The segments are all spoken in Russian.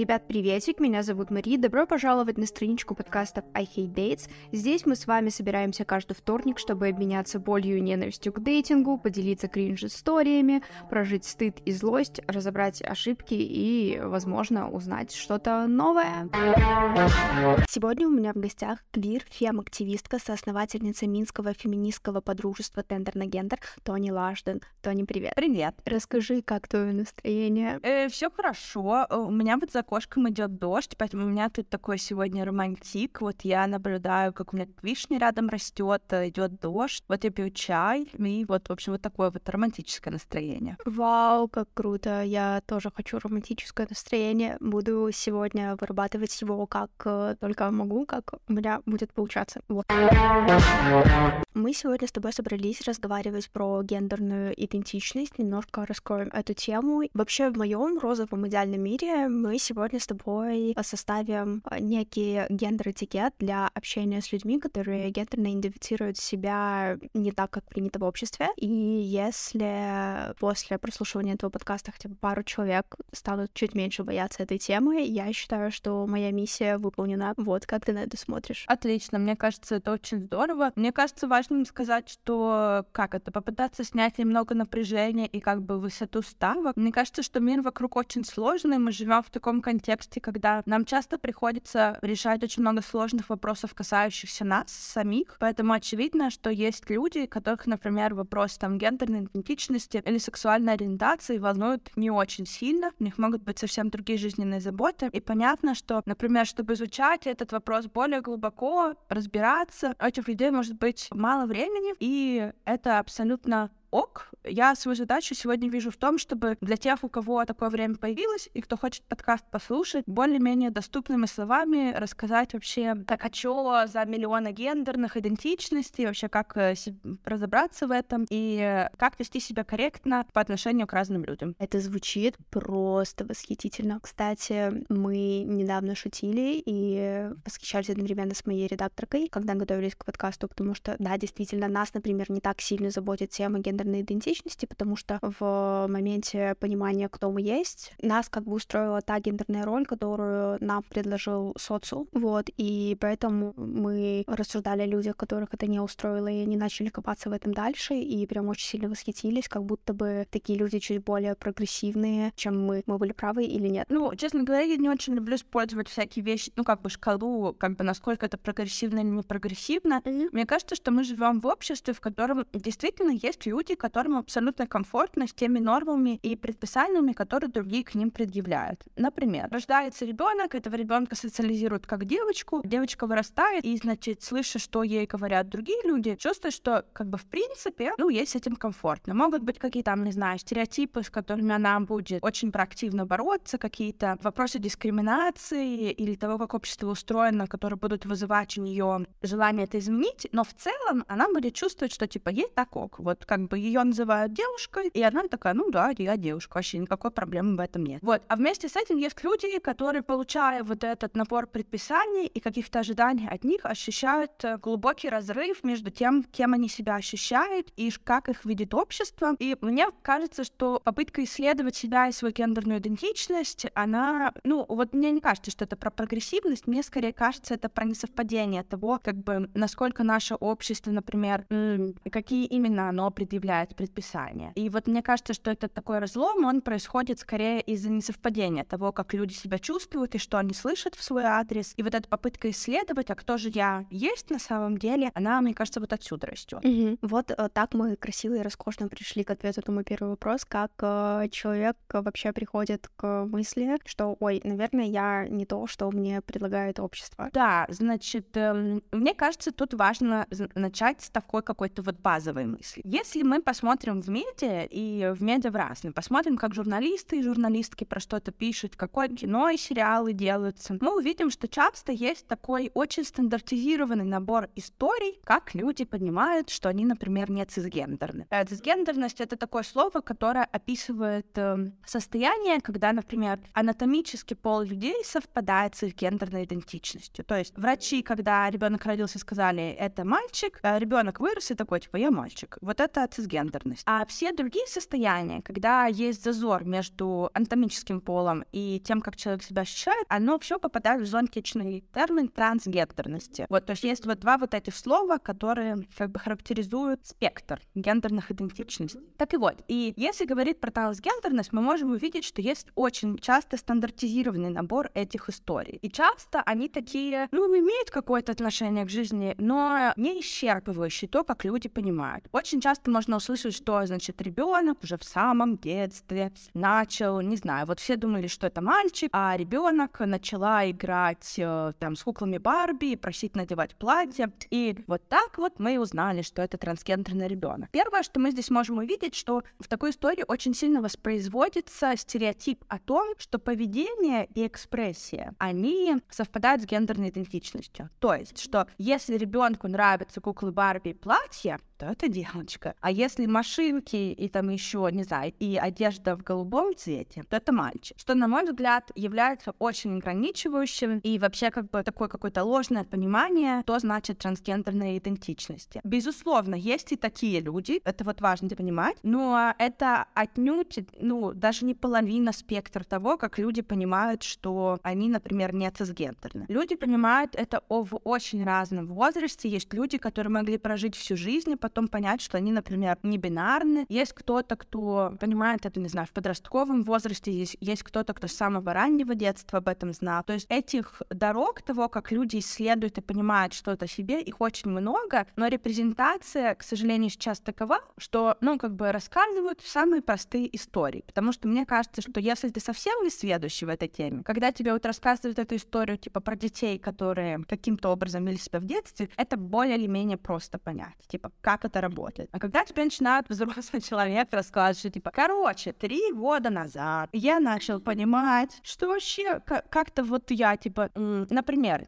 Ребят, приветик, меня зовут Мари, добро пожаловать на страничку подкастов I Hate Dates. Здесь мы с вами собираемся каждый вторник, чтобы обменяться болью и ненавистью к дейтингу, поделиться кринж-историями, прожить стыд и злость, разобрать ошибки и, возможно, узнать что-то новое. Сегодня у меня в гостях квир фем-активистка, соосновательница Минского феминистского подружества Тендер на гендер Тони Лажден. Тони, привет. Привет. Расскажи, как твое настроение? Э, все хорошо. У меня вот за окошком идет дождь, поэтому у меня тут такой сегодня романтик. Вот я наблюдаю, как у меня вишня рядом растет, идет дождь. Вот я пью чай, и вот, в общем, вот такое вот романтическое настроение. Вау, как круто. Я тоже хочу романтическое настроение. Буду сегодня вырабатывать его как э, только могу, как у меня будет получаться. Вот. Мы сегодня с тобой собрались разговаривать про гендерную идентичность, немножко раскроем эту тему. Вообще, в моем розовом идеальном мире мы сегодня с тобой составим а, некий гендер-этикет для общения с людьми, которые гендерно идентифицируют себя не так, как принято в обществе. И если после прослушивания этого подкаста хотя бы пару человек станут чуть меньше бояться этой темы, я считаю, что моя миссия выполнена. Вот, как ты на это смотришь? Отлично, мне кажется, это очень здорово. Мне кажется, важно сказать, что как это, попытаться снять немного напряжения и как бы высоту ставок. Мне кажется, что мир вокруг очень сложный, мы живем в таком контексте, когда нам часто приходится решать очень много сложных вопросов, касающихся нас самих. Поэтому очевидно, что есть люди, которых, например, вопрос там гендерной идентичности или сексуальной ориентации волнует не очень сильно. У них могут быть совсем другие жизненные заботы. И понятно, что, например, чтобы изучать этот вопрос более глубоко, разбираться, у этих людей может быть мало времени, и это абсолютно ок. Я свою задачу сегодня вижу в том, чтобы для тех, у кого такое время появилось, и кто хочет подкаст послушать, более-менее доступными словами рассказать вообще, так, а что за миллионы гендерных идентичностей, вообще как э, разобраться в этом, и как вести себя корректно по отношению к разным людям. Это звучит просто восхитительно. Кстати, мы недавно шутили и восхищались одновременно с моей редакторкой, когда готовились к подкасту, потому что, да, действительно, нас, например, не так сильно заботит тема гендерной гендерной идентичности, потому что в моменте понимания, кто мы есть, нас как бы устроила та гендерная роль, которую нам предложил социум, вот, и поэтому мы рассуждали о людях, которых это не устроило, и они начали копаться в этом дальше, и прям очень сильно восхитились, как будто бы такие люди чуть более прогрессивные, чем мы. Мы были правы или нет? Ну, честно говоря, я не очень люблю использовать всякие вещи, ну, как бы шкалу, как бы насколько это прогрессивно или не прогрессивно. Mm-hmm. Мне кажется, что мы живем в обществе, в котором действительно есть люди, люди, которым абсолютно комфортно с теми нормами и предписаниями, которые другие к ним предъявляют. Например, рождается ребенок, этого ребенка социализируют как девочку, девочка вырастает, и, значит, слыша, что ей говорят другие люди, чувствует, что, как бы, в принципе, ну, ей с этим комфортно. Могут быть какие-то, не знаю, стереотипы, с которыми она будет очень проактивно бороться, какие-то вопросы дискриминации или того, как общество устроено, которые будут вызывать у нее желание это изменить, но в целом она будет чувствовать, что, типа, ей так ок. Вот, как бы, ее называют девушкой, и она такая, ну да, я девушка, вообще никакой проблемы в этом нет. Вот, а вместе с этим есть люди, которые, получая вот этот набор предписаний и каких-то ожиданий от них, ощущают э, глубокий разрыв между тем, кем они себя ощущают и как их видит общество. И мне кажется, что попытка исследовать себя и свою гендерную идентичность, она, ну, вот мне не кажется, что это про прогрессивность, мне скорее кажется, это про несовпадение того, как бы, насколько наше общество, например, какие именно оно предъявляет определяет предписание. И вот мне кажется, что это такой разлом, он происходит скорее из-за несовпадения того, как люди себя чувствуют и что они слышат в свой адрес. И вот эта попытка исследовать, а кто же я есть на самом деле, она, мне кажется, вот отсюда растет. Угу. Вот э, так мы красиво и роскошно пришли к ответу на мой первый вопрос, как э, человек вообще приходит к мысли, что, ой, наверное, я не то, что мне предлагает общество. Да, значит, э, мне кажется, тут важно начать с такой какой-то вот базовой мысли. Если мы посмотрим в медиа, и в медиа в разные, посмотрим, как журналисты и журналистки про что-то пишут, какое кино и сериалы делаются, мы увидим, что часто есть такой очень стандартизированный набор историй, как люди понимают, что они, например, не цисгендерны. Э, цисгендерность — это такое слово, которое описывает э, состояние, когда, например, анатомический пол людей совпадает с их гендерной идентичностью. То есть врачи, когда ребенок родился, сказали, это мальчик, а ребенок вырос и такой, типа, я мальчик. Вот это цисгендерность. А все другие состояния, когда есть зазор между анатомическим полом и тем, как человек себя ощущает, оно все попадает в зонтичный термин трансгендерности. Вот, то есть есть вот два вот этих слова, которые как бы характеризуют спектр гендерных идентичностей. Так и вот, и если говорить про трансгендерность, мы можем увидеть, что есть очень часто стандартизированный набор этих историй. И часто они такие, ну, имеют какое-то отношение к жизни, но не исчерпывающие то, как люди понимают. Очень часто можно услышать, что, значит, ребенок уже в самом детстве начал, не знаю, вот все думали, что это мальчик, а ребенок начала играть э, там с куклами Барби, просить надевать платье. И вот так вот мы узнали, что это трансгендерный ребенок. Первое, что мы здесь можем увидеть, что в такой истории очень сильно воспроизводится стереотип о том, что поведение и экспрессия, они совпадают с гендерной идентичностью. То есть, что если ребенку нравятся куклы Барби и платья, то это девочка. А если машинки и там еще, не знаю, и одежда в голубом цвете, то это мальчик. Что, на мой взгляд, является очень ограничивающим и вообще как бы такое какое-то ложное понимание, что значит трансгендерная идентичность. Безусловно, есть и такие люди, это вот важно понимать, но это отнюдь, ну, даже не половина спектра того, как люди понимают, что они, например, не цисгендерны. Люди понимают это в очень разном возрасте. Есть люди, которые могли прожить всю жизнь, потом понять, что они, например, не бинарны. Есть кто-то, кто понимает это, не знаю, в подростковом возрасте, есть, есть кто-то, кто с самого раннего детства об этом знал. То есть этих дорог того, как люди исследуют и понимают что-то о себе, их очень много, но репрезентация, к сожалению, сейчас такова, что, ну, как бы рассказывают самые простые истории. Потому что мне кажется, что если ты совсем не сведущий в этой теме, когда тебе вот рассказывают эту историю, типа, про детей, которые каким-то образом вели себя в детстве, это более или менее просто понять. Типа, как как это работает. А когда тебе начинает взрослый человек рассказывать, что типа, короче, три года назад я начал понимать, что вообще как-то вот я, типа, например,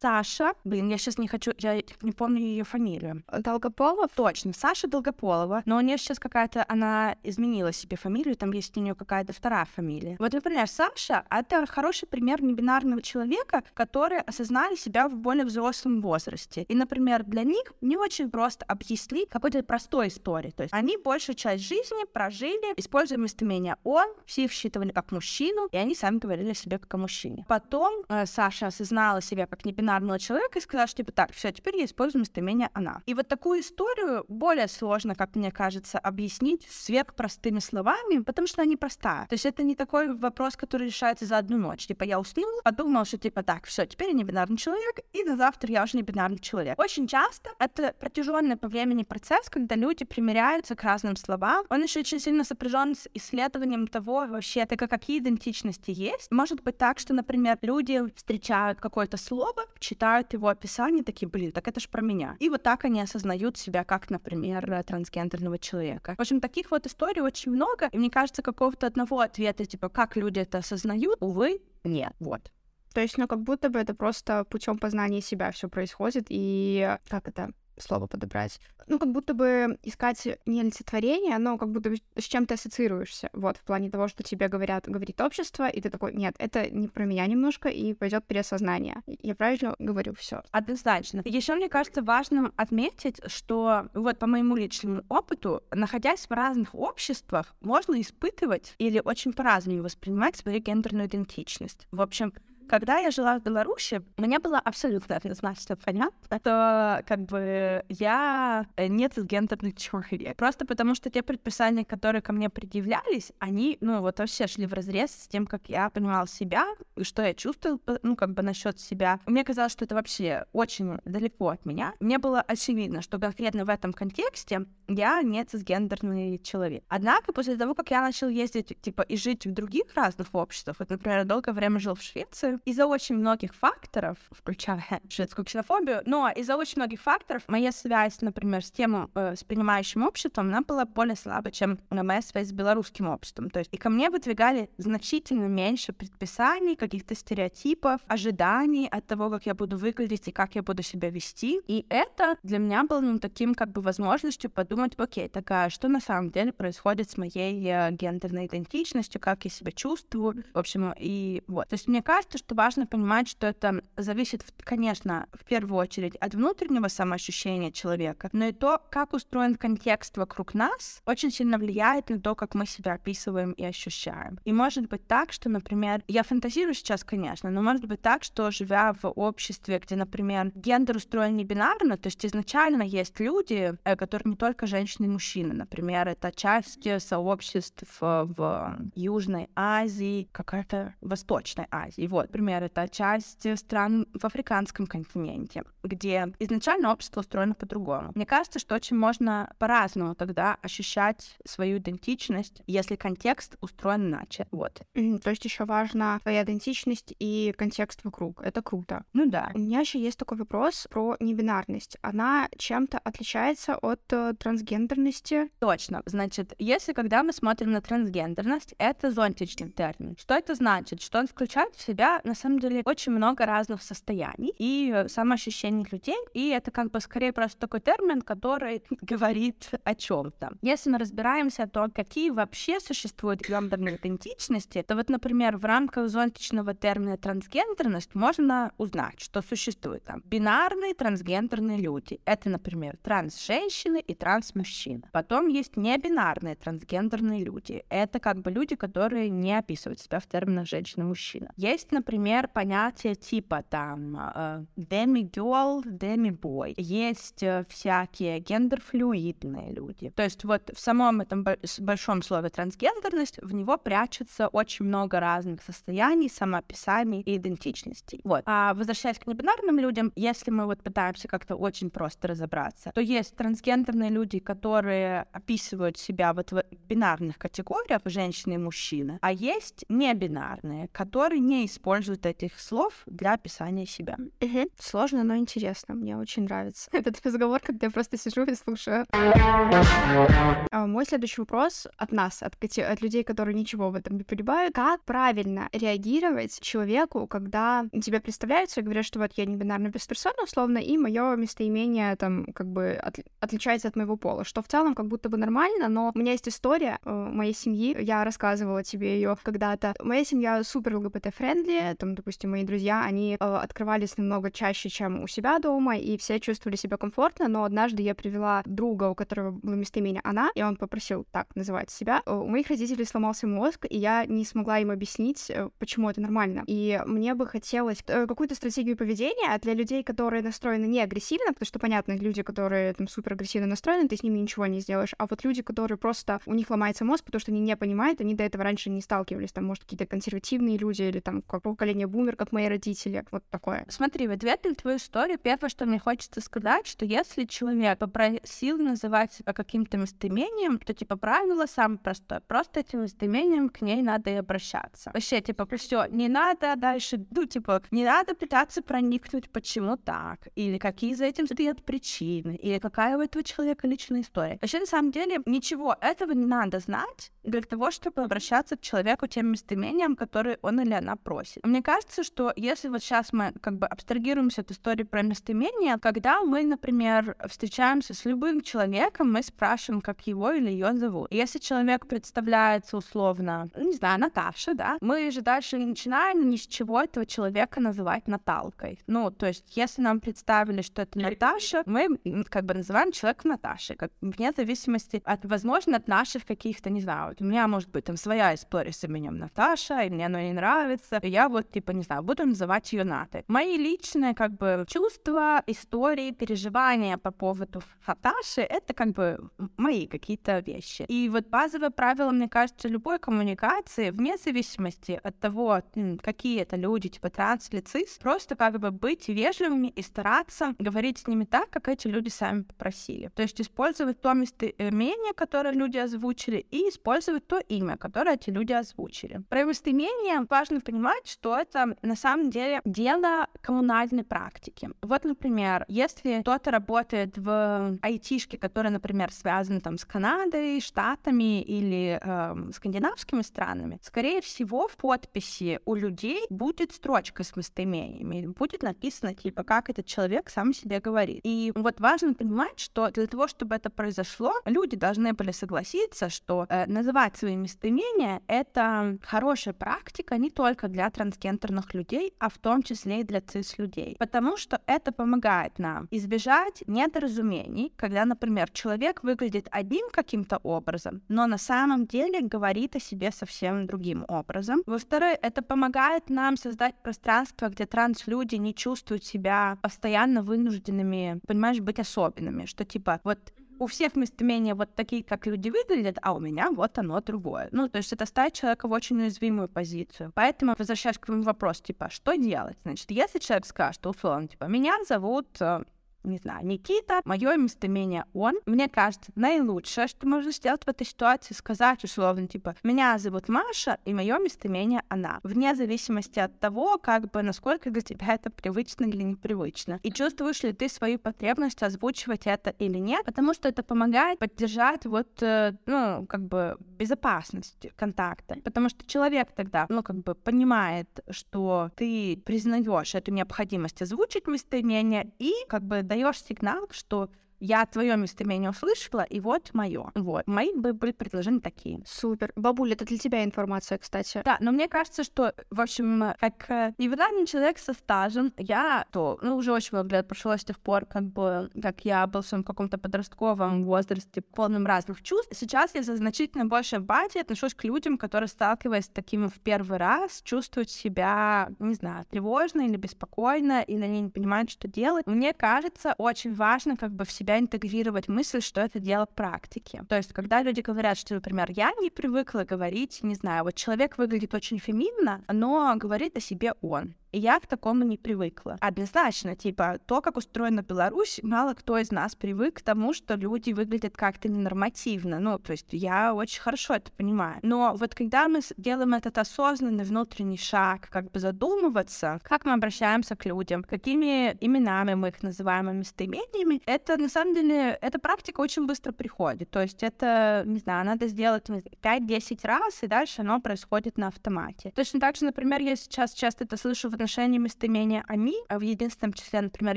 Саша, блин, я сейчас не хочу, я не помню ее фамилию. Долгополов? Точно, Саша Долгополова, но у нее сейчас какая-то, она изменила себе фамилию, там есть у нее какая-то вторая фамилия. Вот, например, Саша — это хороший пример небинарного человека, которые осознали себя в более взрослом возрасте. И, например, для них не очень просто объяснить объяснить какой-то простой истории. То есть они большую часть жизни прожили, используя местоимение «он», все их считывали как мужчину, и они сами говорили о себе как о мужчине. Потом э, Саша осознала себя как небинарного человека и сказала, что типа так, все, теперь я использую местоимение «она». И вот такую историю более сложно, как мне кажется, объяснить сверхпростыми словами, потому что она простая. То есть это не такой вопрос, который решается за одну ночь. Типа я уснул, подумал, что типа так, все, теперь я не бинарный человек, и на завтра я уже не бинарный человек. Очень часто это протяженное по времени времени процесс, когда люди примеряются к разным словам. Он еще очень сильно сопряжен с исследованием того, вообще, так какие идентичности есть. Может быть так, что, например, люди встречают какое-то слово, читают его описание, такие, блин, так это ж про меня. И вот так они осознают себя как, например, трансгендерного человека. В общем, таких вот историй очень много, и мне кажется, какого-то одного ответа, типа, как люди это осознают, увы, нет. Вот. То есть, ну, как будто бы это просто путем познания себя все происходит, и как это слово подобрать. Ну, как будто бы искать не олицетворение, но как будто с чем ты ассоциируешься. Вот, в плане того, что тебе говорят, говорит общество, и ты такой, нет, это не про меня немножко, и пойдет переосознание. Я правильно говорю все. Однозначно. Еще мне кажется важным отметить, что вот по моему личному опыту, находясь в разных обществах, можно испытывать или очень по-разному воспринимать свою гендерную идентичность. В общем, когда я жила в Беларуси, мне было абсолютно однозначно понятно, что как бы я не цисгендерный человек. Просто потому что те предписания, которые ко мне предъявлялись, они, ну, вот вообще шли в разрез с тем, как я понимала себя и что я чувствовала, ну, как бы насчет себя. Мне казалось, что это вообще очень далеко от меня. Мне было очевидно, что конкретно в этом контексте я не цисгендерный человек. Однако после того, как я начал ездить, типа, и жить в других разных обществах, вот, например, долгое время жил в Швеции, из-за очень многих факторов, включая шведскую ксенофобию, но из-за очень многих факторов моя связь, например, с тем, э, с принимающим обществом, она была более слабой, чем моя связь с белорусским обществом. То есть и ко мне выдвигали значительно меньше предписаний, каких-то стереотипов, ожиданий от того, как я буду выглядеть и как я буду себя вести. И это для меня было ну, таким как бы возможностью подумать, окей, такая, что на самом деле происходит с моей э, гендерной идентичностью, как я себя чувствую, в общем, и вот. То есть мне кажется, что важно понимать, что это зависит, конечно, в первую очередь от внутреннего самоощущения человека, но и то, как устроен контекст вокруг нас, очень сильно влияет на то, как мы себя описываем и ощущаем. И может быть так, что, например, я фантазирую сейчас, конечно, но может быть так, что живя в обществе, где, например, гендер устроен не бинарно, то есть изначально есть люди, э, которые не только женщины и мужчины, например, это часть сообществ в Южной Азии, какая-то Восточной Азии. Вот, например, это часть стран в африканском континенте, где изначально общество устроено по-другому. Мне кажется, что очень можно по-разному тогда ощущать свою идентичность, если контекст устроен иначе. Вот. То есть еще важна твоя идентичность и контекст вокруг. Это круто. Ну да. У меня еще есть такой вопрос про небинарность. Она чем-то отличается от э, трансгендерности? Точно. Значит, если когда мы смотрим на трансгендерность, это зонтичный термин. Что это значит? Что он включает в себя, на самом деле, очень много разных состояний и э, самоощущений людей, и это как бы скорее просто такой термин, который говорит о чем-то. Если мы разбираемся, то какие вообще существуют гендерные идентичности, то вот, например, в рамках зонтичного термина трансгендерность можно узнать, что существует там бинарные трансгендерные люди. Это, например, транс-женщины и транс-мужчины. Потом есть небинарные трансгендерные люди. Это как бы люди, которые не описывают себя в терминах женщина и мужчина. Есть, например, понятие типа там э, demi-girl, demi-boy. Есть э, всякие гендерфлюидные люди. То есть вот в самом этом большом слове трансгендерность в него прячется очень много разных состояний, самоописаний и идентичностей. Вот. А возвращаясь к небинарным людям, если мы вот пытаемся как-то очень просто разобраться, то есть трансгендерные люди, которые описывают себя вот в бинарных категориях женщины и мужчины, а есть небинарные, которые не используют этих слов для описания себя. Угу. Сложно, но интересно. Мне очень нравится этот разговор, когда я просто сижу и слушаю. А, мой следующий вопрос от нас, от, от людей, которые ничего в этом не понимают. Как правильно реагировать человеку, когда тебе представляются и говорят, что вот я небинарная персона, условно, и мое местоимение там как бы от, отличается от моего пола, что в целом как будто бы нормально, но у меня есть история э, моей семьи, я рассказывала тебе ее когда-то. Моя семья супер ЛГБТ- friendly, там, допустим, мои друзья, они э, открывались намного чаще, чем у себя дома, и все чувствовали себя комфортно, но однажды я привела друга, у которого было местоимение «она», и он попросил так называть себя. Э, у моих родителей сломался мозг, и я не смогла им объяснить, э, почему это нормально. И мне бы хотелось э, какую-то стратегию поведения для людей, которые настроены не агрессивно, потому что, понятно, люди, которые там супер агрессивно настроены, ты с ними ничего не сделаешь, а вот люди, которые просто, у них ломается мозг, потому что они не понимают, они до этого раньше не сталкивались, там, может, какие-то консервативные люди или там поколение бумер, как мои родители, вот такое. Смотри, в ответ на твою историю, первое, что мне хочется сказать, что если человек попросил называть себя каким-то местоимением, то, типа, правило самое простое. Просто этим местоимением к ней надо и обращаться. Вообще, типа, все, не надо дальше, ну, типа, не надо пытаться проникнуть, почему так, или какие за этим стоят причины, или какая у этого человека личная история. Вообще, на самом деле, ничего этого не надо знать для того, чтобы обращаться к человеку тем местоимением, который он или она просит. Мне кажется, что если вот сейчас мы как бы абстрагируемся от истории про местоимение, когда мы, например, встречаемся с любым человеком, мы спрашиваем, как его или ее зовут. Если человек представляется условно, ну, не знаю, Наташа, да, мы же дальше не начинаем ни с чего этого человека называть Наталкой. Ну, то есть, если нам представили, что это Наташа, мы как бы называем человека Наташей, как вне зависимости от, возможно, от наших каких-то, не знаю, вот у меня может быть там своя история с именем Наташа, и мне оно не нравится, и я вот, типа, не знаю, буду называть ее Натой. Мои личные, как бы, чувства, истории, переживания по поводу Наташи, это как бы мои какие-то вещи. И вот базовое правило, мне кажется, любой коммуникации, вне зависимости от того, какие это люди, типа транс или цис, просто как бы быть вежливыми и стараться говорить с ними так, как эти люди сами попросили. То есть использовать то местоимение, которое люди озвучили, и использовать то имя, которое эти люди озвучили. Про местоимение важно понимать, что это на самом деле дело коммунальной практики. Вот, например, если кто-то работает в айтишке, которая, например, связана там с Канадой, Штатами или э, скандинавскими странами, скорее всего, в подписи у людей будет строчка с местоимениями, будет написано, типа, как этот человек сам себе говорит. И вот важно понимать, что для того, чтобы это произошло, люди должны были согласиться, что э, называть свои местоимения — это хорошая практика не только для трансгендеров, трансгендерных людей, а в том числе и для цис-людей. Потому что это помогает нам избежать недоразумений, когда, например, человек выглядит одним каким-то образом, но на самом деле говорит о себе совсем другим образом. Во-вторых, это помогает нам создать пространство, где транс-люди не чувствуют себя постоянно вынужденными, понимаешь, быть особенными, что типа вот у всех местоимения вот такие, как люди выглядят, а у меня вот оно другое. Ну, то есть это ставит человека в очень уязвимую позицию. Поэтому, возвращаясь к твоему вопросу, типа, что делать? Значит, если человек скажет, условно, типа, меня зовут э, не знаю, Никита, мое местоимение он. Мне кажется, наилучшее, что можно сделать в этой ситуации, сказать условно, типа, меня зовут Маша, и мое местоимение она. Вне зависимости от того, как бы, насколько для тебя это привычно или непривычно. И чувствуешь ли ты свою потребность озвучивать это или нет, потому что это помогает поддержать вот, э, ну, как бы, безопасность контакта. Потому что человек тогда, ну, как бы, понимает, что ты признаешь эту необходимость озвучить местоимение и, как бы, даешь сигнал, что я твое местоимение услышала, и вот мое. Вот. Мои бы были предложения такие. Супер. Бабуля, это для тебя информация, кстати. Да, но мне кажется, что, в общем, как э, невероятный человек со стажем, я то, ну, уже очень много лет прошло с тех пор, как бы, как я был в своем каком-то подростковом возрасте, полным разных чувств. Сейчас я за значительно больше эмпатии отношусь к людям, которые, сталкиваясь с такими в первый раз, чувствуют себя, не знаю, тревожно или беспокойно, или они не понимают, что делать. Мне кажется, очень важно как бы в себя себя интегрировать мысль, что это дело практики. То есть, когда люди говорят, что, например, я не привыкла говорить, не знаю, вот человек выглядит очень феминно, но говорит о себе он. И я к такому не привыкла. Однозначно, типа, то, как устроена Беларусь, мало кто из нас привык к тому, что люди выглядят как-то ненормативно. Ну, то есть я очень хорошо это понимаю. Но вот когда мы делаем этот осознанный внутренний шаг, как бы задумываться, как мы обращаемся к людям, какими именами мы их называем, и местоимениями, это на самом деле, эта практика очень быстро приходит. То есть это, не знаю, надо сделать 5-10 раз, и дальше оно происходит на автомате. Точно так же, например, я сейчас часто это слышу в отношении местоимения «они», а в единственном числе, например,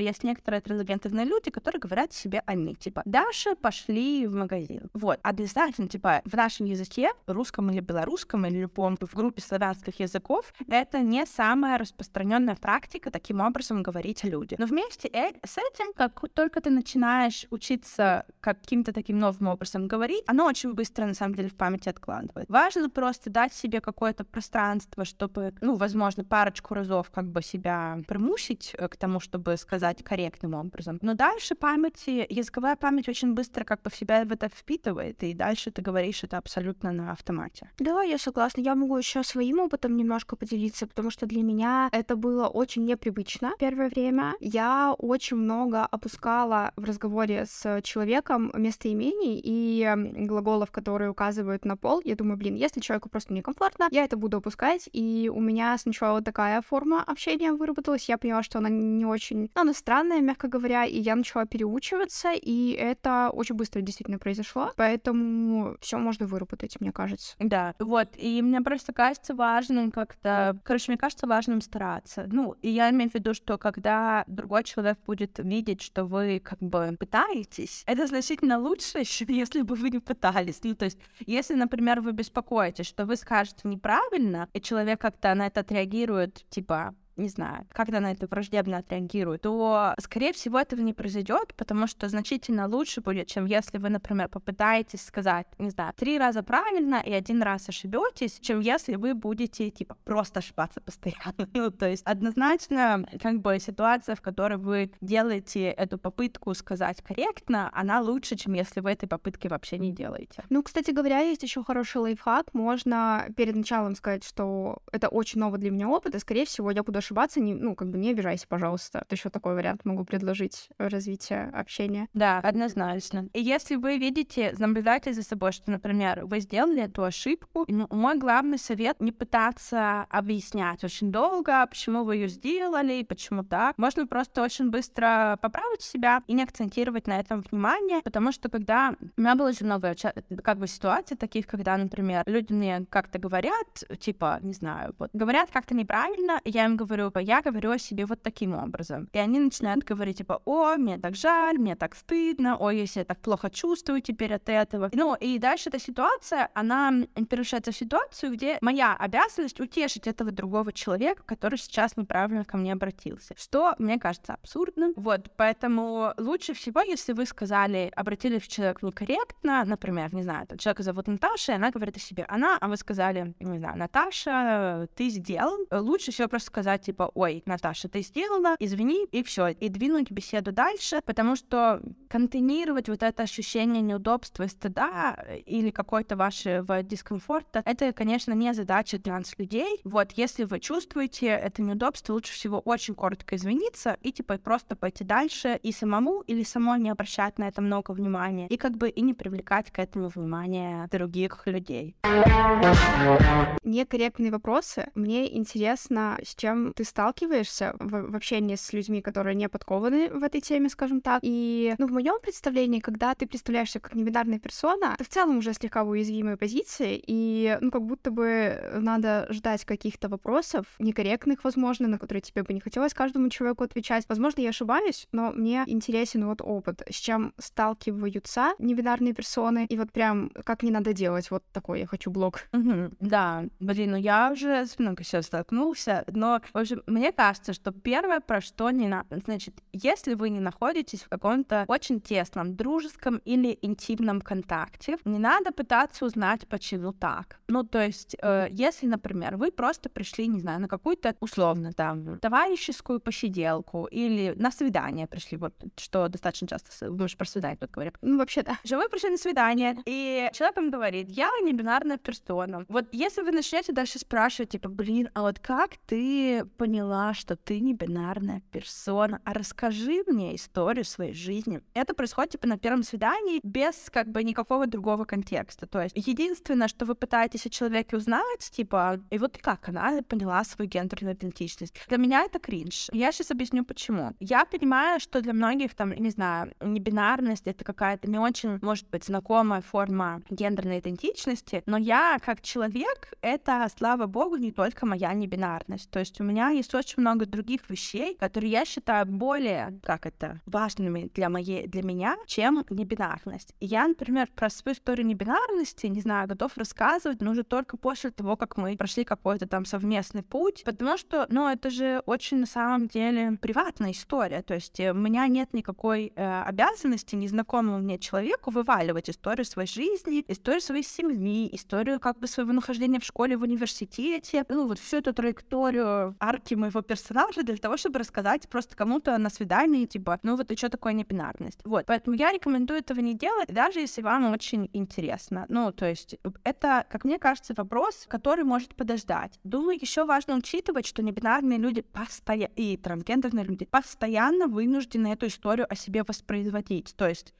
есть некоторые трансгендерные люди, которые говорят себе «они», типа «Даша, пошли в магазин». Вот, однозначно, типа, в нашем языке, русском или белорусском, или любом в группе славянских языков, это не самая распространенная практика таким образом говорить о людях. Но вместе э, с этим, как только ты начинаешь учиться каким-то таким новым образом говорить, оно очень быстро, на самом деле, в памяти откладывает. Важно просто дать себе какое-то пространство, чтобы, ну, возможно, парочку разов как бы себя примусить э, к тому, чтобы сказать корректным образом. Но дальше памяти, языковая память очень быстро как бы в себя в это впитывает, и дальше ты говоришь это абсолютно на автомате. Да, я согласна. Я могу еще своим опытом немножко поделиться, потому что для меня это было очень непривычно первое время. Я очень много опускала в разговоре с человеком местоимений и глаголов, которые указывают на пол. Я думаю, блин, если человеку просто некомфортно, я это буду опускать, и у меня сначала такая форма общения выработалась, я поняла, что она не очень, она странная, мягко говоря, и я начала переучиваться, и это очень быстро действительно произошло, поэтому все можно выработать, мне кажется. Да, вот, и мне просто кажется важным как-то, короче, мне кажется важным стараться. Ну, и я имею в виду, что когда другой человек будет видеть, что вы как бы пытаетесь, это значительно лучше, чем если бы вы не пытались. Ну, то есть, если, например, вы беспокоитесь, что вы скажете неправильно, и человек как-то на это отреагирует, типа, не знаю, как она на это враждебно отреагирует, то, скорее всего, этого не произойдет, потому что значительно лучше будет, чем если вы, например, попытаетесь сказать, не знаю, три раза правильно и один раз ошибетесь, чем если вы будете, типа, просто ошибаться постоянно. ну, то есть однозначно, как бы, ситуация, в которой вы делаете эту попытку сказать корректно, она лучше, чем если вы этой попытки вообще не делаете. Ну, кстати говоря, есть еще хороший лайфхак. Можно перед началом сказать, что это очень новый для меня опыт, и, скорее всего, я буду ошибаться, не, ну, как бы не обижайся, пожалуйста. То еще такой вариант могу предложить развитие общения. Да, однозначно. И если вы видите, наблюдайте за собой, что, например, вы сделали эту ошибку, ну, мой главный совет не пытаться объяснять очень долго, почему вы ее сделали, почему так. Можно просто очень быстро поправить себя и не акцентировать на этом внимание, потому что когда у меня было очень много как бы ситуаций таких, когда, например, люди мне как-то говорят, типа, не знаю, вот, говорят как-то неправильно, я им говорю, говорю, я говорю о себе вот таким образом. И они начинают говорить, типа, о, мне так жаль, мне так стыдно, если я так плохо чувствую теперь от этого. Ну, и дальше эта ситуация, она превращается в ситуацию, где моя обязанность утешить этого другого человека, который сейчас неправильно ко мне обратился. Что, мне кажется, абсурдным. Вот, поэтому лучше всего, если вы сказали, обратились к человеку некорректно, например, не знаю, человека зовут Наташа, и она говорит о себе она, а вы сказали, не знаю, Наташа, ты сделал. Лучше всего просто сказать, типа, ой, Наташа, ты сделала, извини, и все, и двинуть беседу дальше, потому что контейнировать вот это ощущение неудобства и стыда или какой-то вашего дискомфорта, это, конечно, не задача транс-людей. Вот, если вы чувствуете это неудобство, лучше всего очень коротко извиниться и, типа, просто пойти дальше и самому или самой не обращать на это много внимания, и как бы и не привлекать к этому внимание других людей. Некорректные вопросы. Мне интересно, с чем ты сталкиваешься в, в общении с людьми, которые не подкованы в этой теме, скажем так. И, ну, в моем представлении, когда ты представляешься как небинарная персона, ты в целом уже слегка в уязвимой позиции, и, ну, как будто бы надо ждать каких-то вопросов, некорректных, возможно, на которые тебе бы не хотелось каждому человеку отвечать. Возможно, я ошибаюсь, но мне интересен вот опыт, с чем сталкиваются небинарные персоны, и вот прям как не надо делать вот такой я хочу блог. Да, блин, ну я уже много сейчас столкнулся, но, в общем, мне кажется, что первое, про что не надо, значит, если вы не находитесь в каком-то очень тесном, дружеском или интимном контакте, не надо пытаться узнать, почему так. Ну, то есть, э, если, например, вы просто пришли, не знаю, на какую-то условно там товарищескую посиделку или на свидание пришли, вот что достаточно часто мы же про свидание тут говорим. Ну, вообще, да. Что вы пришли на свидание, и человек вам говорит, я не бинарная персона. Вот если вы начнете дальше спрашивать, типа, блин, а вот как ты поняла, что ты не бинарная персона? А расскажи мне историю своей жизни. Это происходит, типа, на первом свидании без, как бы, никакого другого контекста. То есть единственное, что вы пытаетесь о человеке узнать, типа, и вот как она поняла свою гендерную идентичность. Для меня это кринж. Я сейчас объясню, почему. Я понимаю, что для многих, там, не знаю, не бинарность — это какая-то не очень, может быть, знакомая форма гендерной идентичности, но я, как человек, это, слава богу, не только моя небинарность. То есть у меня есть очень много других вещей, которые я считаю более, как это, важными для моей, для меня, чем небинарность. И я, например, про свою историю небинарности, не знаю, готов рассказывать, но уже только после того, как мы прошли какой-то там совместный путь, потому что, ну, это же очень на самом деле приватная история, то есть э, у меня нет никакой э, обязанности незнакомому мне человеку вываливать историю своей жизни, историю своей семьи, историю как бы своего нахождения в школе, в университете, ну вот всю эту траекторию арки моего персонажа для того, чтобы рассказать просто кому-то на свидании, типа, ну вот и что такое непинарность. Вот, поэтому я рекомендую этого не делать, даже если вам очень интересно. Ну, то есть это, как мне кажется, вопрос, который может подождать. Думаю, еще важно учитывать, что небинарные люди постоянно и трансгендерные люди постоянно вынуждены эту историю о себе воспроизводить. То есть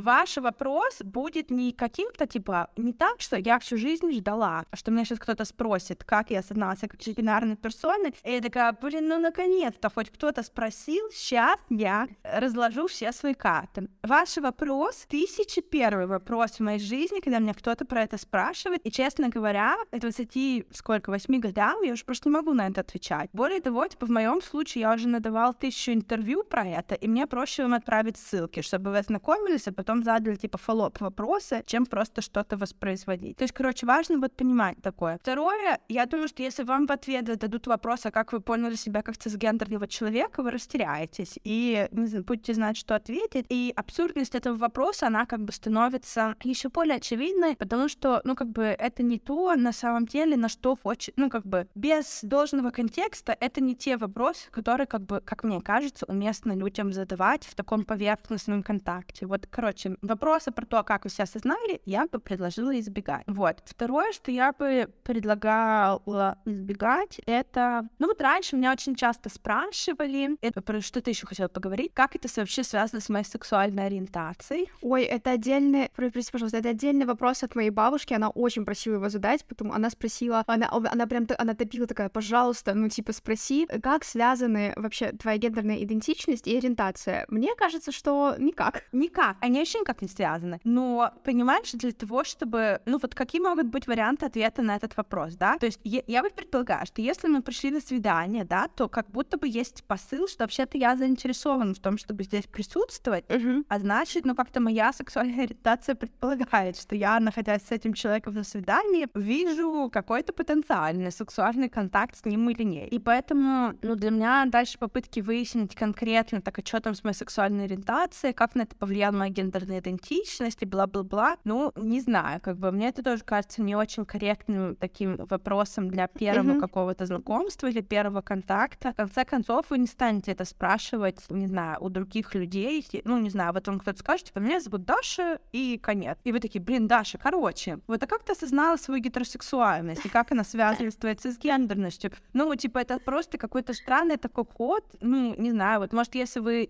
ваш вопрос будет не каким-то, типа, не так, что я всю жизнь ждала, а что меня сейчас кто-то спросит, как я осознался как бинарной персоной, и я такая, блин, ну наконец-то хоть кто-то спросил, сейчас я разложу все свои карты. Ваш вопрос, тысячи первый вопрос в моей жизни, когда меня кто-то про это спрашивает, и, честно говоря, к 20, сколько, 8 годам я уже просто не могу на это отвечать. Более того, типа, в моем случае я уже надавал тысячу интервью про это, и мне проще вам отправить ссылки, чтобы вы ознакомились, а потом задали типа фоллоп вопросы, чем просто что-то воспроизводить. То есть, короче, важно вот понимать такое. Второе, я думаю, что если вам в ответ дадут вопрос, а как вы поняли себя как цисгендерного человека, вы растеряетесь и не знаю, будете знать, что ответить. И абсурдность этого вопроса, она как бы становится еще более очевидной, потому что, ну, как бы это не то на самом деле, на что хочет, ну, как бы без должного контекста это не те вопросы, которые, как бы, как мне кажется, уместно людям задавать в таком поверхностном контакте. Вот, короче, Короче, вопросы про то, как вы себя осознали, я бы предложила избегать. Вот. Второе, что я бы предлагала избегать, это... Ну вот раньше меня очень часто спрашивали, это про что ты еще хотела поговорить, как это вообще связано с моей сексуальной ориентацией. Ой, это отдельный, прости, пожалуйста, это отдельный вопрос от моей бабушки, она очень просила его задать, потому она спросила, она, она прям, она топила такая, пожалуйста, ну типа спроси, как связаны вообще твоя гендерная идентичность и ориентация? Мне кажется, что никак. Никак. Они вообще никак не связаны. Но, понимаешь, для того, чтобы... Ну, вот какие могут быть варианты ответа на этот вопрос, да? То есть я, я бы предполагаю, что если мы пришли на свидание, да, то как будто бы есть посыл, что вообще-то я заинтересован в том, чтобы здесь присутствовать, Мгм. а значит, ну, как-то моя сексуальная ориентация предполагает, что я, находясь с этим человеком на свидании, вижу какой-то потенциальный сексуальный контакт с ним или нет. И поэтому, ну, для меня дальше попытки выяснить конкретно, так, а что там с моей сексуальной ориентацией, как на это повлияла моя гендерная идентичность и бла-бла-бла, ну, не знаю, как бы мне это тоже кажется не очень корректным таким вопросом для первого Мгм. какого-то знакомства или первого контакта. В конце концов, вы не станете это спрашивать, не знаю, у других людей. Ну, не знаю, вот вам кто-то скажет, типа, меня зовут Даша, и конец. И вы такие, блин, Даша, короче, вот а как ты осознала свою гетеросексуальность, и как она связывается с гендерностью? Ну, типа, это просто какой-то странный такой ход, ну, не знаю, вот, может, если вы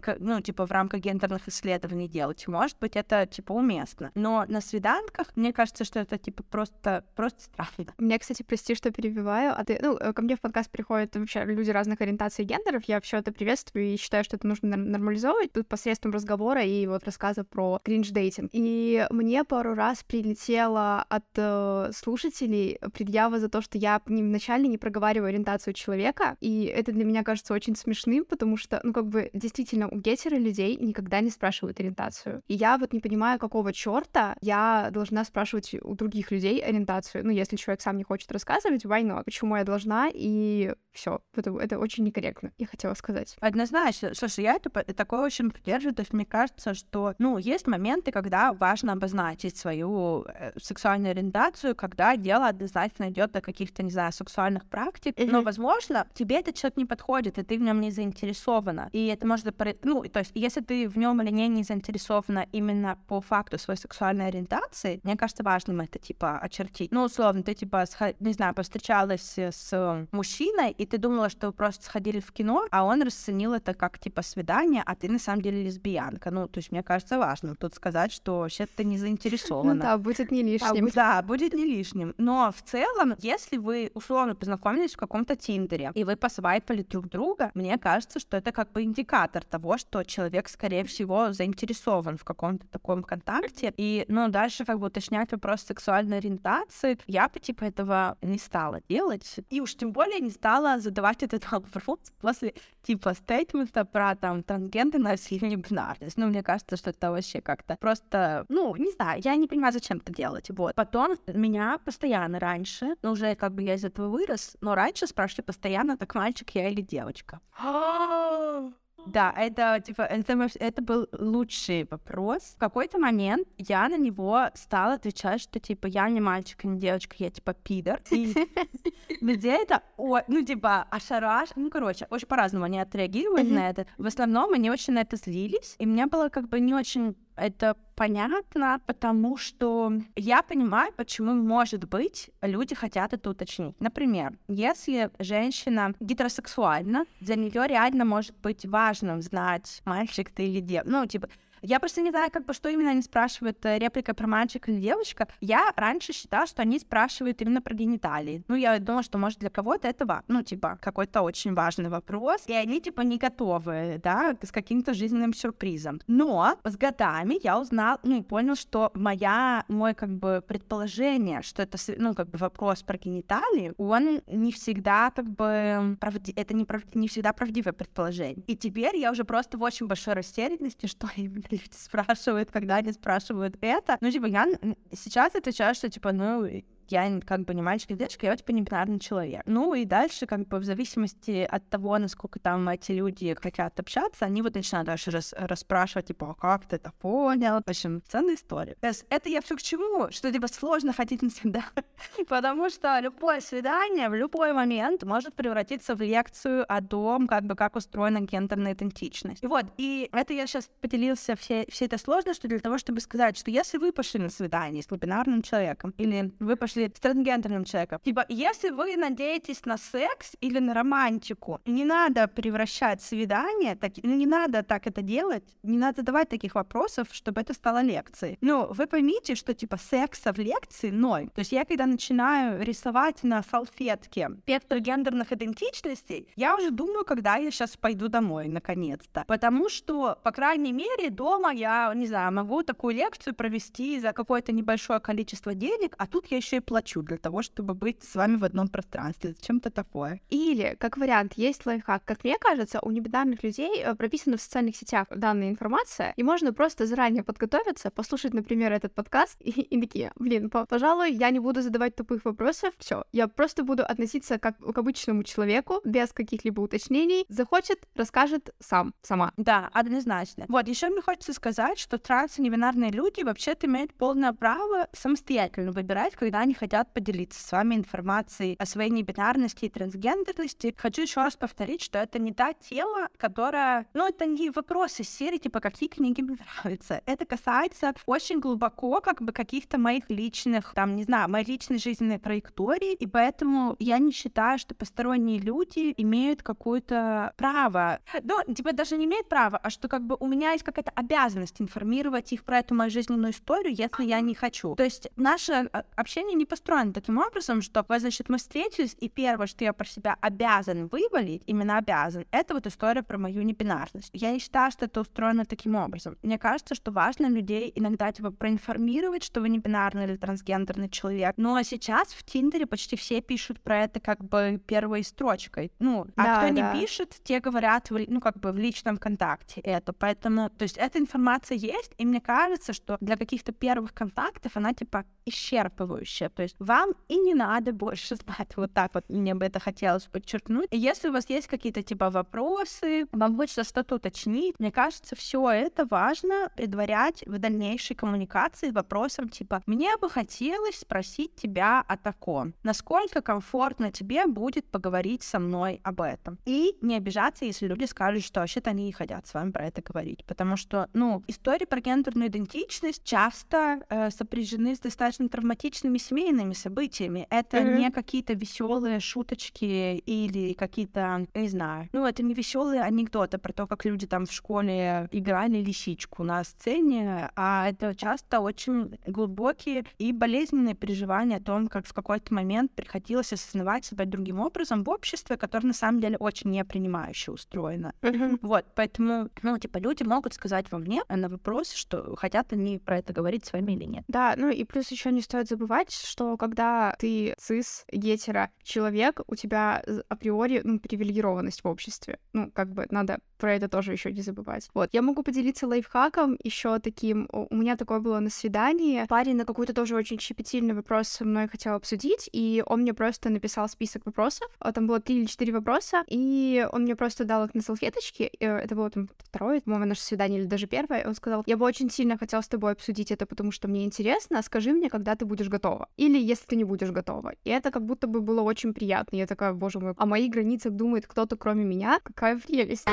ка- ну, типа, в рамках гендерных исследований делаете, может быть, это, типа, уместно. Но на свиданках, мне кажется, что это, типа, просто, просто странно. Мне, кстати, прости, что перебиваю, а ты, ну, э, ко мне в подкаст приходят вообще люди разных ориентаций и гендеров, я все это приветствую и считаю, что это нужно нормализовывать тут посредством разговора и вот рассказа про кринж-дейтинг. И мне пару раз прилетело от э, слушателей предъява за то, что я не, вначале не проговариваю ориентацию человека, и это для меня кажется очень смешным, потому что, ну, как бы, действительно, у гетеро людей никогда не спрашивают ориентацию. И я вот не понимаю, какого черта я должна спрашивать у других людей ориентацию. Ну, если человек сам не хочет рассказывать, why not? Почему я должна? И все. Это, это очень некорректно, я хотела сказать. Однозначно. Слушай, я это, такое очень поддерживаю. То есть мне кажется, что, ну, есть моменты, когда важно обозначить свою э, сексуальную ориентацию, когда дело однозначно идет до каких-то, не знаю, сексуальных практик. Но, возможно, тебе этот человек не подходит, и ты в нем не заинтересована. И это может... Ну, то есть, если ты в нем или не, не заинтересована именно по факту своей сексуальной ориентации, мне кажется, важным это, типа, очертить. Ну, условно, ты, типа, схо- не знаю, повстречалась э, с э, мужчиной, и ты думала, что вы просто сходили в кино, а он расценил это как, типа, свидание, а ты на самом деле лесбиянка. Ну, то есть, мне кажется, важно тут сказать, что вообще ты не заинтересована. Ну да, будет не А, лишним. Да, будет не лишним. Но в целом, если вы условно познакомились в каком-то Тиндере, и вы посвайпали друг друга, мне кажется, что это как бы индикатор того, что человек, скорее всего, заинтересован в каком-то таком контакте. И, ну, дальше как бы уточнять вопрос сексуальной ориентации, я бы, типа, этого не стала делать. И уж тем более не стала задавать этот вопрос после, типа, стейтмента про, там, трансгендерность или небинарность. Ну, мне кажется, что это вообще как-то просто, ну, не знаю, я не понимаю, зачем это делать. Вот. Потом меня постоянно раньше, ну, уже как бы я из этого вырос, но раньше спрашивали постоянно, так мальчик я или девочка. Да, это, типа, это, вообще- это был лучший вопрос. В какой-то момент я на него стала отвечать, что, типа, я не мальчик, не девочка, я, типа, пидор. И людей это, ну, типа, ошараш... Ну, короче, очень по-разному они отреагировали на это. В основном они очень на это злились, и мне было как бы не очень это понятно, потому что я понимаю, почему, может быть, люди хотят это уточнить. Например, если женщина гетеросексуальна, для нее реально может быть важным знать, мальчик ты или девочка. Ну, типа, я просто не знаю, как бы, что именно они спрашивают, э, реплика про мальчика или девочка. Я раньше считала, что они спрашивают именно про гениталии. Ну, я думала, что, может, для кого-то это, ну, типа, какой-то очень важный вопрос, и они, типа, не готовы, да, с каким-то жизненным сюрпризом. Но с годами я узнал, ну, и понял, что моя, мой, как бы, предположение, что это, ну, как бы, вопрос про гениталии, он не всегда, как бы, правди... это не, прав- не всегда правдивое предположение. И теперь я уже просто в очень большой растерянности, что именно люди спрашивают, когда они спрашивают это. Ну, типа, я сейчас отвечаю, что, типа, ну, я как бы не мальчик и девочка, я типа не бинарный человек. Ну и дальше, как бы в зависимости от того, насколько там эти люди хотят общаться, они вот начинают дальше рас- расспрашивать, типа, а как ты это понял? В общем, ценная история. То есть это я все к чему? Что, типа, сложно ходить на свидание. Потому что любое свидание в любой момент может превратиться в лекцию о том, как бы, как устроена гендерная идентичность. И вот, и это я сейчас поделился всей, всей этой сложностью для того, чтобы сказать, что если вы пошли на свидание с бинарным человеком, или вы пошли смысле, с трансгендерным человеком. Типа, если вы надеетесь на секс или на романтику, не надо превращать свидание, так, ну, не надо так это делать, не надо давать таких вопросов, чтобы это стало лекцией. Ну, вы поймите, что, типа, секса в лекции ноль. То есть я, когда начинаю рисовать на салфетке спектр гендерных идентичностей, я уже думаю, когда я сейчас пойду домой, наконец-то. Потому что, по крайней мере, дома я, не знаю, могу такую лекцию провести за какое-то небольшое количество денег, а тут я еще и плачу для того, чтобы быть с вами в одном пространстве. Зачем-то такое. Или, как вариант, есть лайфхак. Как мне кажется, у небинарных людей э, прописана в социальных сетях данная информация, и можно просто заранее подготовиться, послушать, например, этот подкаст, и, и такие, блин, пожалуй, я не буду задавать тупых вопросов, все, я просто буду относиться как к обычному человеку, без каких-либо уточнений. Захочет, расскажет сам, сама. Да, однозначно. Вот, еще мне хочется сказать, что транс и невинарные люди вообще-то имеют полное право самостоятельно выбирать, когда они хотят поделиться с вами информацией о своей небинарности и трансгендерности. Хочу еще раз повторить, что это не та тема, которая... Ну, это не вопросы серии, типа, какие книги мне нравятся. Это касается очень глубоко, как бы, каких-то моих личных, там, не знаю, моей личной жизненной траектории, и поэтому я не считаю, что посторонние люди имеют какое-то право. Ну, типа, даже не имеют права, а что, как бы, у меня есть какая-то обязанность информировать их про эту мою жизненную историю, если я не хочу. То есть наше а, общение не построено таким образом, что, значит, мы встретились, и первое, что я про себя обязан вывалить, именно обязан, это вот история про мою небинарность. Я не считаю, что это устроено таким образом. Мне кажется, что важно людей иногда типа проинформировать, что вы не бинарный или трансгендерный человек. Но сейчас в Тиндере почти все пишут про это как бы первой строчкой. Ну, а да, кто да. не пишет, те говорят, в, ну, как бы в личном контакте это. Поэтому, то есть эта информация есть, и мне кажется, что для каких-то первых контактов она типа исчерпывающая. То есть вам и не надо больше знать. Вот так вот мне бы это хотелось подчеркнуть. Если у вас есть какие-то типа вопросы, вам хочется что-то уточнить, мне кажется, все это важно предварять в дальнейшей коммуникации вопросом типа «Мне бы хотелось спросить тебя о таком. Насколько комфортно тебе будет поговорить со мной об этом?» И не обижаться, если люди скажут, что вообще-то они не хотят с вами про это говорить. Потому что, ну, истории про гендерную идентичность часто э, сопряжены с достаточно травматичными семейными событиями. Это mm-hmm. не какие-то веселые шуточки или какие-то, не знаю, ну, это не веселые анекдоты про то, как люди там в школе играли лисичку на сцене, а это часто очень глубокие и болезненные переживания о том, как в какой-то момент приходилось осознавать себя другим образом в обществе, которое на самом деле очень непринимающе устроено. Mm-hmm. Вот, поэтому, ну, типа, люди могут сказать вам мне на вопрос, что хотят они про это говорить с вами или нет. Да, ну и плюс еще не стоит забывать, что когда ты цис, гетера человек, у тебя априори ну, привилегированность в обществе. Ну, как бы надо про это тоже еще не забывать. Вот. Я могу поделиться лайфхаком еще таким. У меня такое было на свидании. Парень на какой-то тоже очень щепетильный вопрос со мной хотел обсудить, и он мне просто написал список вопросов. А там было три или четыре вопроса, и он мне просто дал их на салфеточке. Это было там второе, по-моему, наше свидание, или даже первое. Он сказал, я бы очень сильно хотел с тобой обсудить это, потому что мне интересно. Скажи мне, когда ты будешь готова. Или если ты не будешь готова. И это как будто бы было очень приятно. Я такая, боже мой, о моих границах думает кто-то кроме меня. Какая прелесть.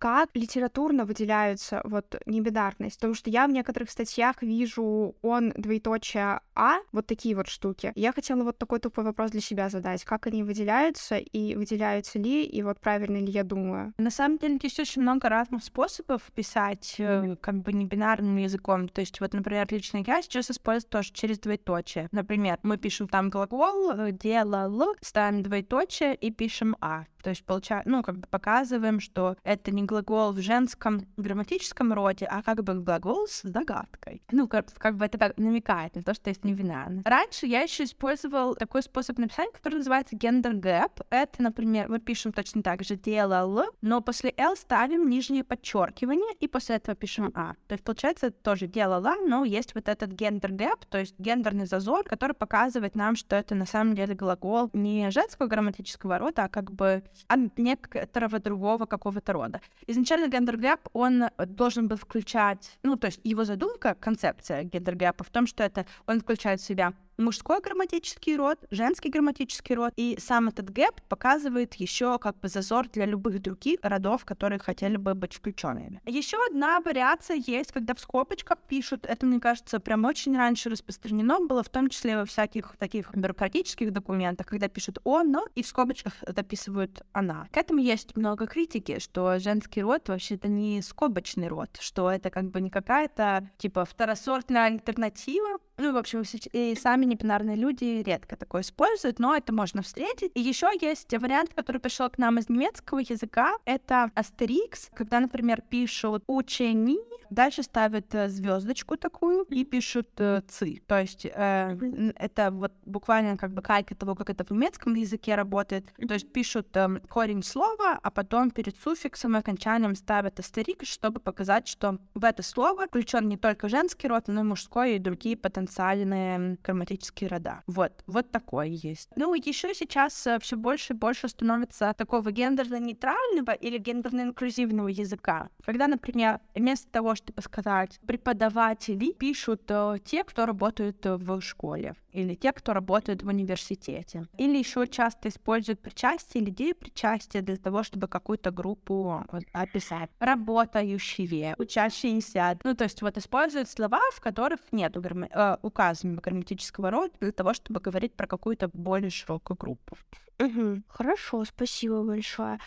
Как литературно выделяются вот небинарность? Потому что я в некоторых статьях вижу он двоеточие А, вот такие вот штуки. Я хотела вот такой тупой вопрос для себя задать. Как они выделяются и выделяются ли, и вот правильно ли я думаю? На самом деле есть очень много разных способов писать mm-hmm. как бы небинарным языком. То есть вот, например, лично я сейчас использую тоже через двоеточие. Например, мы пишем там глагол, э, делал, ставим двоеточие и пишем А. То есть, получается, ну, как бы показываем, что это не глагол в женском грамматическом роде, а как бы глагол с загадкой. Ну, как, как бы это так намекает на то, что есть невинарно. Раньше я еще использовал такой способ написания, который называется gender gap. Это, например, мы пишем точно так же делал, но после Л ставим нижнее подчеркивание, и после этого пишем А. То есть, получается, тоже делала, но есть вот этот gender gap, то есть гендерный зазор, который показывает нам, что это на самом деле глагол не женского грамматического рода, а как бы от некоторого другого какого-то рода. Изначально gender gap, он должен был включать, ну, то есть его задумка, концепция gender gap а в том, что это он включает в себя мужской грамматический род, женский грамматический род, и сам этот гэп показывает еще как бы зазор для любых других родов, которые хотели бы быть включенными. Еще одна вариация есть, когда в скобочках пишут, это, мне кажется, прям очень раньше распространено было, в том числе во всяких таких бюрократических документах, когда пишут «он», «но», и в скобочках дописывают «она». К этому есть много критики, что женский род вообще-то не скобочный род, что это как бы не какая-то, типа, второсортная альтернатива, ну, в общем, и сами непинарные люди редко такое используют, но это можно встретить. И еще есть вариант, который пришел к нам из немецкого языка. Это астерикс, когда, например, пишут учени, дальше ставят э, звездочку такую и пишут э, ци. То есть э, это вот буквально как бы калька того, как это в немецком языке работает. То есть пишут э, корень слова, а потом перед суффиксом и окончанием ставят астерикс, чтобы показать, что в это слово включен не только женский род, но и мужской и другие потенциальные потенциальные грамматические рода. Вот, вот такое есть. Ну, еще сейчас э, все больше и больше становится такого гендерно-нейтрального или гендерно-инклюзивного языка. Когда, например, вместо того, чтобы сказать преподаватели, пишут э, те, кто работают в школе или те, кто работает в университете. Или еще часто используют причастие или идею причастия для того, чтобы какую-то группу описать. Работающие, учащиеся. Ну, то есть вот используют слова, в которых нет грамма... э, указанного грамматического рода для того, чтобы говорить про какую-то более широкую группу. Угу. Хорошо, спасибо большое.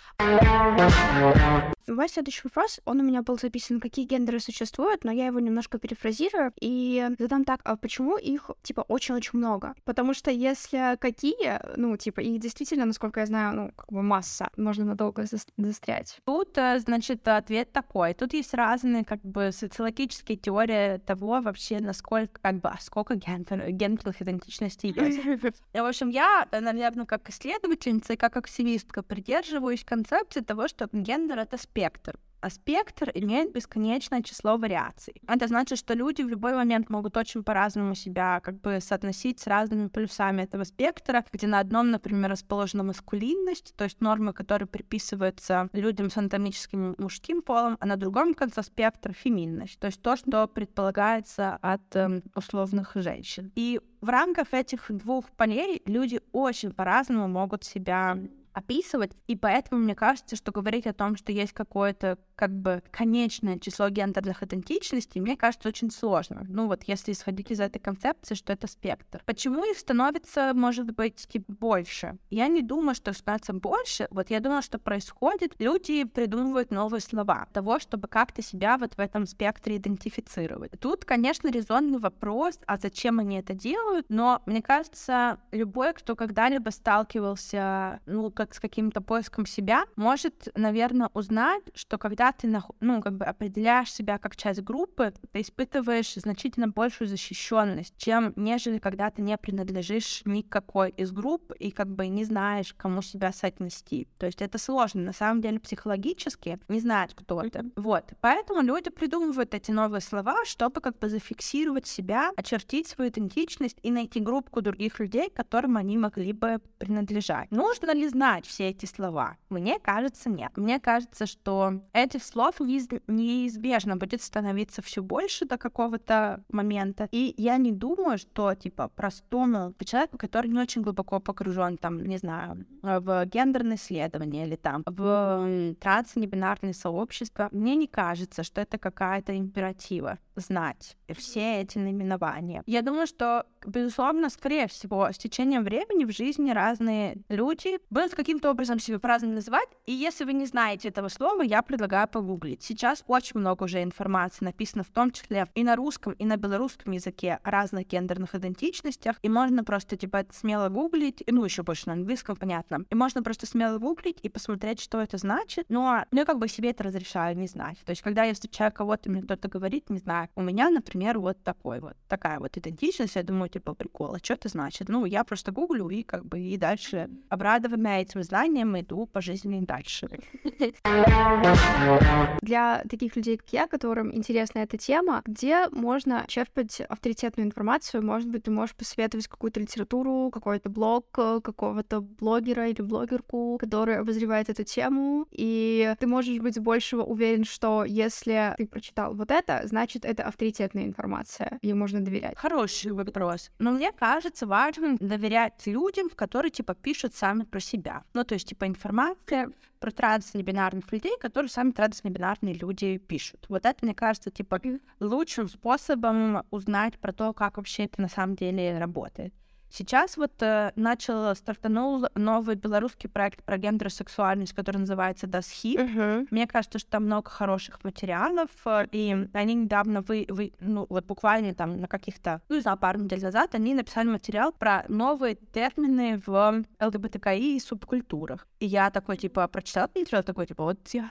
Мой следующий вопрос, он у меня был записан, какие гендеры существуют, но я его немножко перефразирую и задам так, а почему их, типа, очень-очень много? Потому что если какие, ну, типа, их действительно, насколько я знаю, ну, как бы масса, можно надолго застрять. Тут, э, значит, ответ такой. Тут есть разные, как бы, социологические теории того вообще, насколько, как бы, а сколько гендер, гендерных идентичностей есть. В общем, я, наверное, как исследовательница как активистка придерживаюсь концепции того, что гендер — это спектр а спектр имеет бесконечное число вариаций. Это значит, что люди в любой момент могут очень по-разному себя как бы соотносить с разными плюсами этого спектра, где на одном, например, расположена маскулинность, то есть нормы, которые приписываются людям с анатомическим мужским полом, а на другом конце спектра феминность, то есть то, что предполагается от э, условных женщин. И в рамках этих двух полей люди очень по-разному могут себя описывать, и поэтому мне кажется, что говорить о том, что есть какое-то как бы конечное число гендерных идентичностей, мне кажется, очень сложно. Ну вот, если исходить из этой концепции, что это спектр. Почему их становится, может быть, типа, больше? Я не думаю, что становится больше. Вот я думаю, что происходит, люди придумывают новые слова того, чтобы как-то себя вот в этом спектре идентифицировать. Тут, конечно, резонный вопрос, а зачем они это делают, но мне кажется, любой, кто когда-либо сталкивался, ну, как с каким-то поиском себя, может, наверное, узнать, что когда ты, ну, как бы определяешь себя как часть группы, ты испытываешь значительно большую защищенность, чем нежели когда ты не принадлежишь никакой из групп и как бы не знаешь, кому себя соотнести. То есть это сложно, на самом деле, психологически не знать, кто это. Вот. Поэтому люди придумывают эти новые слова, чтобы как бы зафиксировать себя, очертить свою идентичность и найти группу других людей, которым они могли бы принадлежать. Нужно ли знать, знать все эти слова? Мне кажется, нет. Мне кажется, что этих слов неизбежно будет становиться все больше до какого-то момента. И я не думаю, что, типа, простому человеку, который не очень глубоко погружен, там, не знаю, в гендерные исследования или там в транс-небинарные сообщества, мне не кажется, что это какая-то императива знать все эти наименования. Я думаю, что, безусловно, скорее всего, с течением времени в жизни разные люди будут каким-то образом себя по-разному называть, и если вы не знаете этого слова, я предлагаю погуглить. Сейчас очень много уже информации написано в том числе и на русском, и на белорусском языке о разных гендерных идентичностях, и можно просто, типа, смело гуглить, ну, еще больше на английском, понятно, и можно просто смело гуглить и посмотреть, что это значит, но ну, я как бы себе это разрешаю не знать. То есть, когда я встречаю кого-то, мне кто-то говорит, не знаю, у меня, например, вот такой вот, такая вот идентичность, я думаю, типа, прикол, а что это значит? Ну, я просто гуглю и как бы и дальше обрадованная этим знанием иду по жизни дальше. Для таких людей, как я, которым интересна эта тема, где можно черпать авторитетную информацию? Может быть, ты можешь посоветовать какую-то литературу, какой-то блог э, какого-то блогера или блогерку, который обозревает эту тему, и ты можешь быть большего уверен, что если ты прочитал вот это, значит, это авторитетная информация, ей можно доверять. Хороший вопрос. Но мне кажется важным доверять людям, которые, типа, пишут сами про себя. Ну, то есть, типа, информация про транснебинарных людей, которые сами транснебинарные люди пишут. Вот это, мне кажется, типа, лучшим способом узнать про то, как вообще это на самом деле работает. Сейчас вот э, начал, стартанул новый белорусский проект про гендерсексуальность, который называется «Дасхи». Uh-huh. Мне кажется, что там много хороших материалов, э, и они недавно, вы, вы, ну, вот буквально там на каких-то, ну, знаю, пару недель назад, они написали материал про новые термины в ЛГБТКИ и субкультурах. И я такой, типа, прочитала материал, такой, типа, вот я...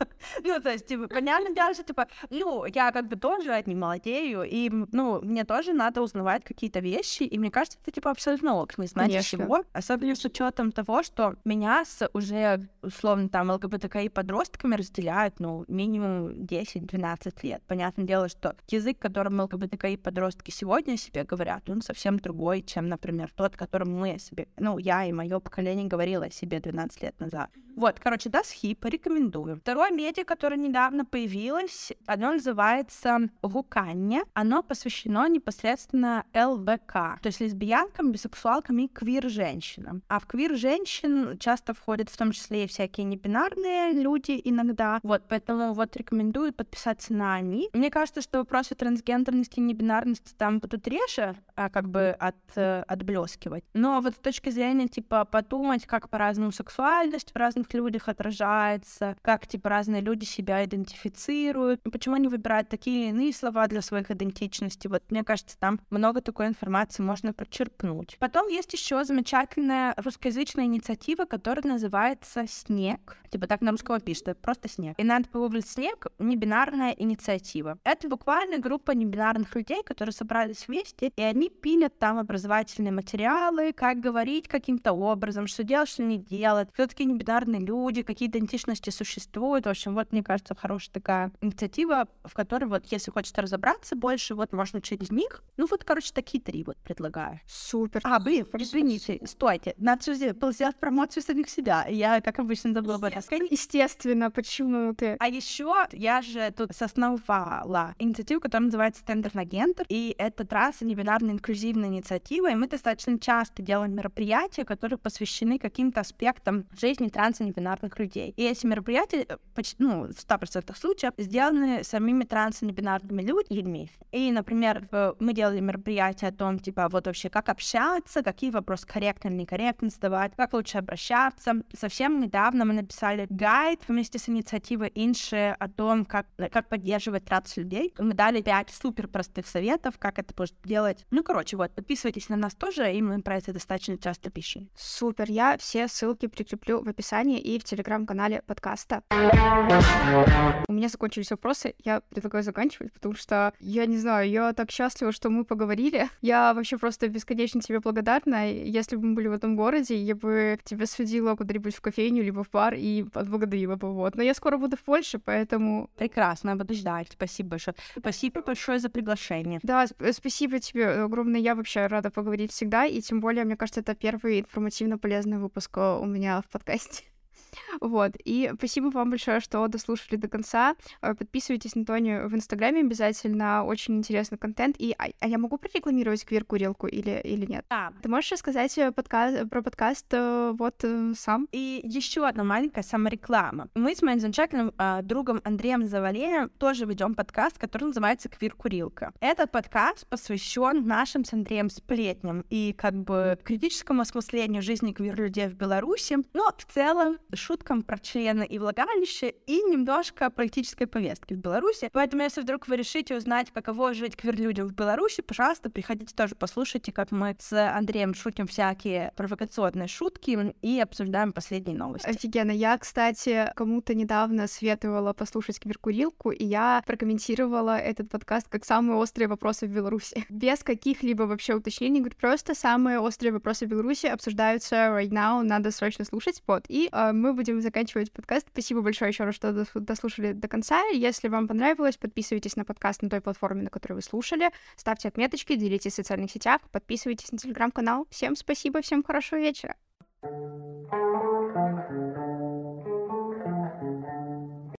Ну, то есть, типа, понятно дело, что, типа, ну, я как бы тоже не молодею, и, ну, мне тоже надо узнавать какие-то вещи, и мне кажется, это, типа, абсолютно ок, не знать Конечно. всего, особенно с учетом того, что меня с уже, условно, там, ЛГБТКИ подростками разделяют, ну, минимум 10-12 лет. Понятное дело, что язык, которым ЛГБТКИ подростки сегодня о себе говорят, он совсем другой, чем, например, тот, которым мы себе, ну, я и мое поколение говорило о себе 12 лет назад. Вот, короче, Дасхи порекомендую. Второе медиа, которое недавно появилось, оно называется Гуканье. Оно посвящено непосредственно ЛБК, то есть лесбиянкам, бисексуалкам и квир-женщинам. А в квир-женщин часто входят в том числе и всякие небинарные люди иногда. Вот, поэтому вот рекомендую подписаться на они. Мне кажется, что вопросы трансгендерности и небинарности там будут реже, а как бы от, э, отблескивать. Но вот с точки зрения, типа, подумать, как по-разному сексуальность в разных людях отражается, как, типа, разные люди себя идентифицируют, почему они выбирают такие или иные слова для своих идентичностей. Вот, мне кажется, там много такой информации можно почерпнуть. Потом есть еще замечательная русскоязычная инициатива, которая называется «Снег». Типа так на русском пишет, просто «Снег». И надо погуглить «Снег» — небинарная инициатива. Это буквально группа небинарных людей, которые собрались вместе, и они пилят там образовательные материалы, как говорить каким-то образом, что делать, что не делать, кто такие небинарные люди, какие идентичности существуют. В общем, вот, мне кажется, хорошая такая инициатива, в которой вот, если хочется разобраться больше, вот можно через них. Ну вот, короче, такие три вот предлагаю. Супер. А, блин, извините, стойте. Надо же сделать сделать промоцию самих себя. Я, как обычно, забыла бы рассказать. Естественно, почему ты? А еще я же тут соосновала инициативу, которая называется «Тендер на гендер», и это трасса небинарная инклюзивная инициатива, и мы достаточно часто делаем мероприятия, которые посвящены каким-то аспектам жизни транс и небинарных людей. И эти мероприятия, э, почти, ну, в 100% случаев, сделаны самими транс и небинарными людьми. И, например, мы делали мероприятие о том, типа, вот вообще, как общаться, какие вопросы корректно или некорректно задавать, как лучше обращаться. Совсем недавно мы написали гайд вместе с инициативой Инши о том, как, как поддерживать транс людей. Мы дали пять супер простых советов, как это можно делать. Ну, короче, вот, подписывайтесь на нас тоже, и мы про это достаточно часто пишем. Супер, я все ссылки прикреплю в описании и в телеграм-канале подкаста. У меня закончились вопросы, я предлагаю заканчивать, потому что, я не знаю, я так счастлива, что мы поговорили. Я вообще просто бесконечно тебе благодарна. Если бы мы были в этом городе, я бы тебя сводила куда-нибудь в кофейню, либо в бар и отблагодарила бы, вот. Но я скоро буду в Польше, поэтому... Прекрасно, буду ждать. Спасибо большое. Спасибо большое за приглашение. Да, сп- спасибо тебе огромное. Я вообще рада поговорить всегда, и тем более, мне кажется, это первый информативно полезный выпуск э, у меня в подкасте. Вот, и спасибо вам большое, что дослушали до конца. Э, Подписывайтесь на Тоню в Инстаграме обязательно, очень интересный контент. И, а, а я могу прорекламировать квир-курилку или, или нет? Да. Ты можешь рассказать э, подка- про подкаст э, вот э, сам? И еще одна маленькая самореклама. Мы с моим замечательным а, другом Андреем Завалеем тоже ведем подкаст, который называется «Квир Курилка». Этот подкаст посвящен нашим с Андреем сплетням и как бы критическому осмыслению жизни квир-людей в Беларуси, но в целом, шуткам про члены и влагалище, и немножко политической повестки в Беларуси. Поэтому, если вдруг вы решите узнать, каково жить квир-людям в Беларуси, пожалуйста, приходите тоже послушайте, как мы с Андреем шутим всякие провокационные шутки и обсуждаем последние новости. Офигенно. Я, кстати, кому-то недавно советовала послушать киберкурилку, и я прокомментировала этот подкаст как самые острые вопросы в Беларуси. Без каких-либо вообще уточнений. Говорю, просто самые острые вопросы в Беларуси обсуждаются right now, надо срочно слушать. Вот. И э, мы будем заканчивать подкаст. Спасибо большое еще раз, что дослушали до конца. Если вам понравилось, подписывайтесь на подкаст на той платформе, на которой вы слушали. Ставьте отметочки, делитесь в социальных сетях, подписывайтесь на телеграм-канал. Всем спасибо, всем хорошего вечера. Thank you.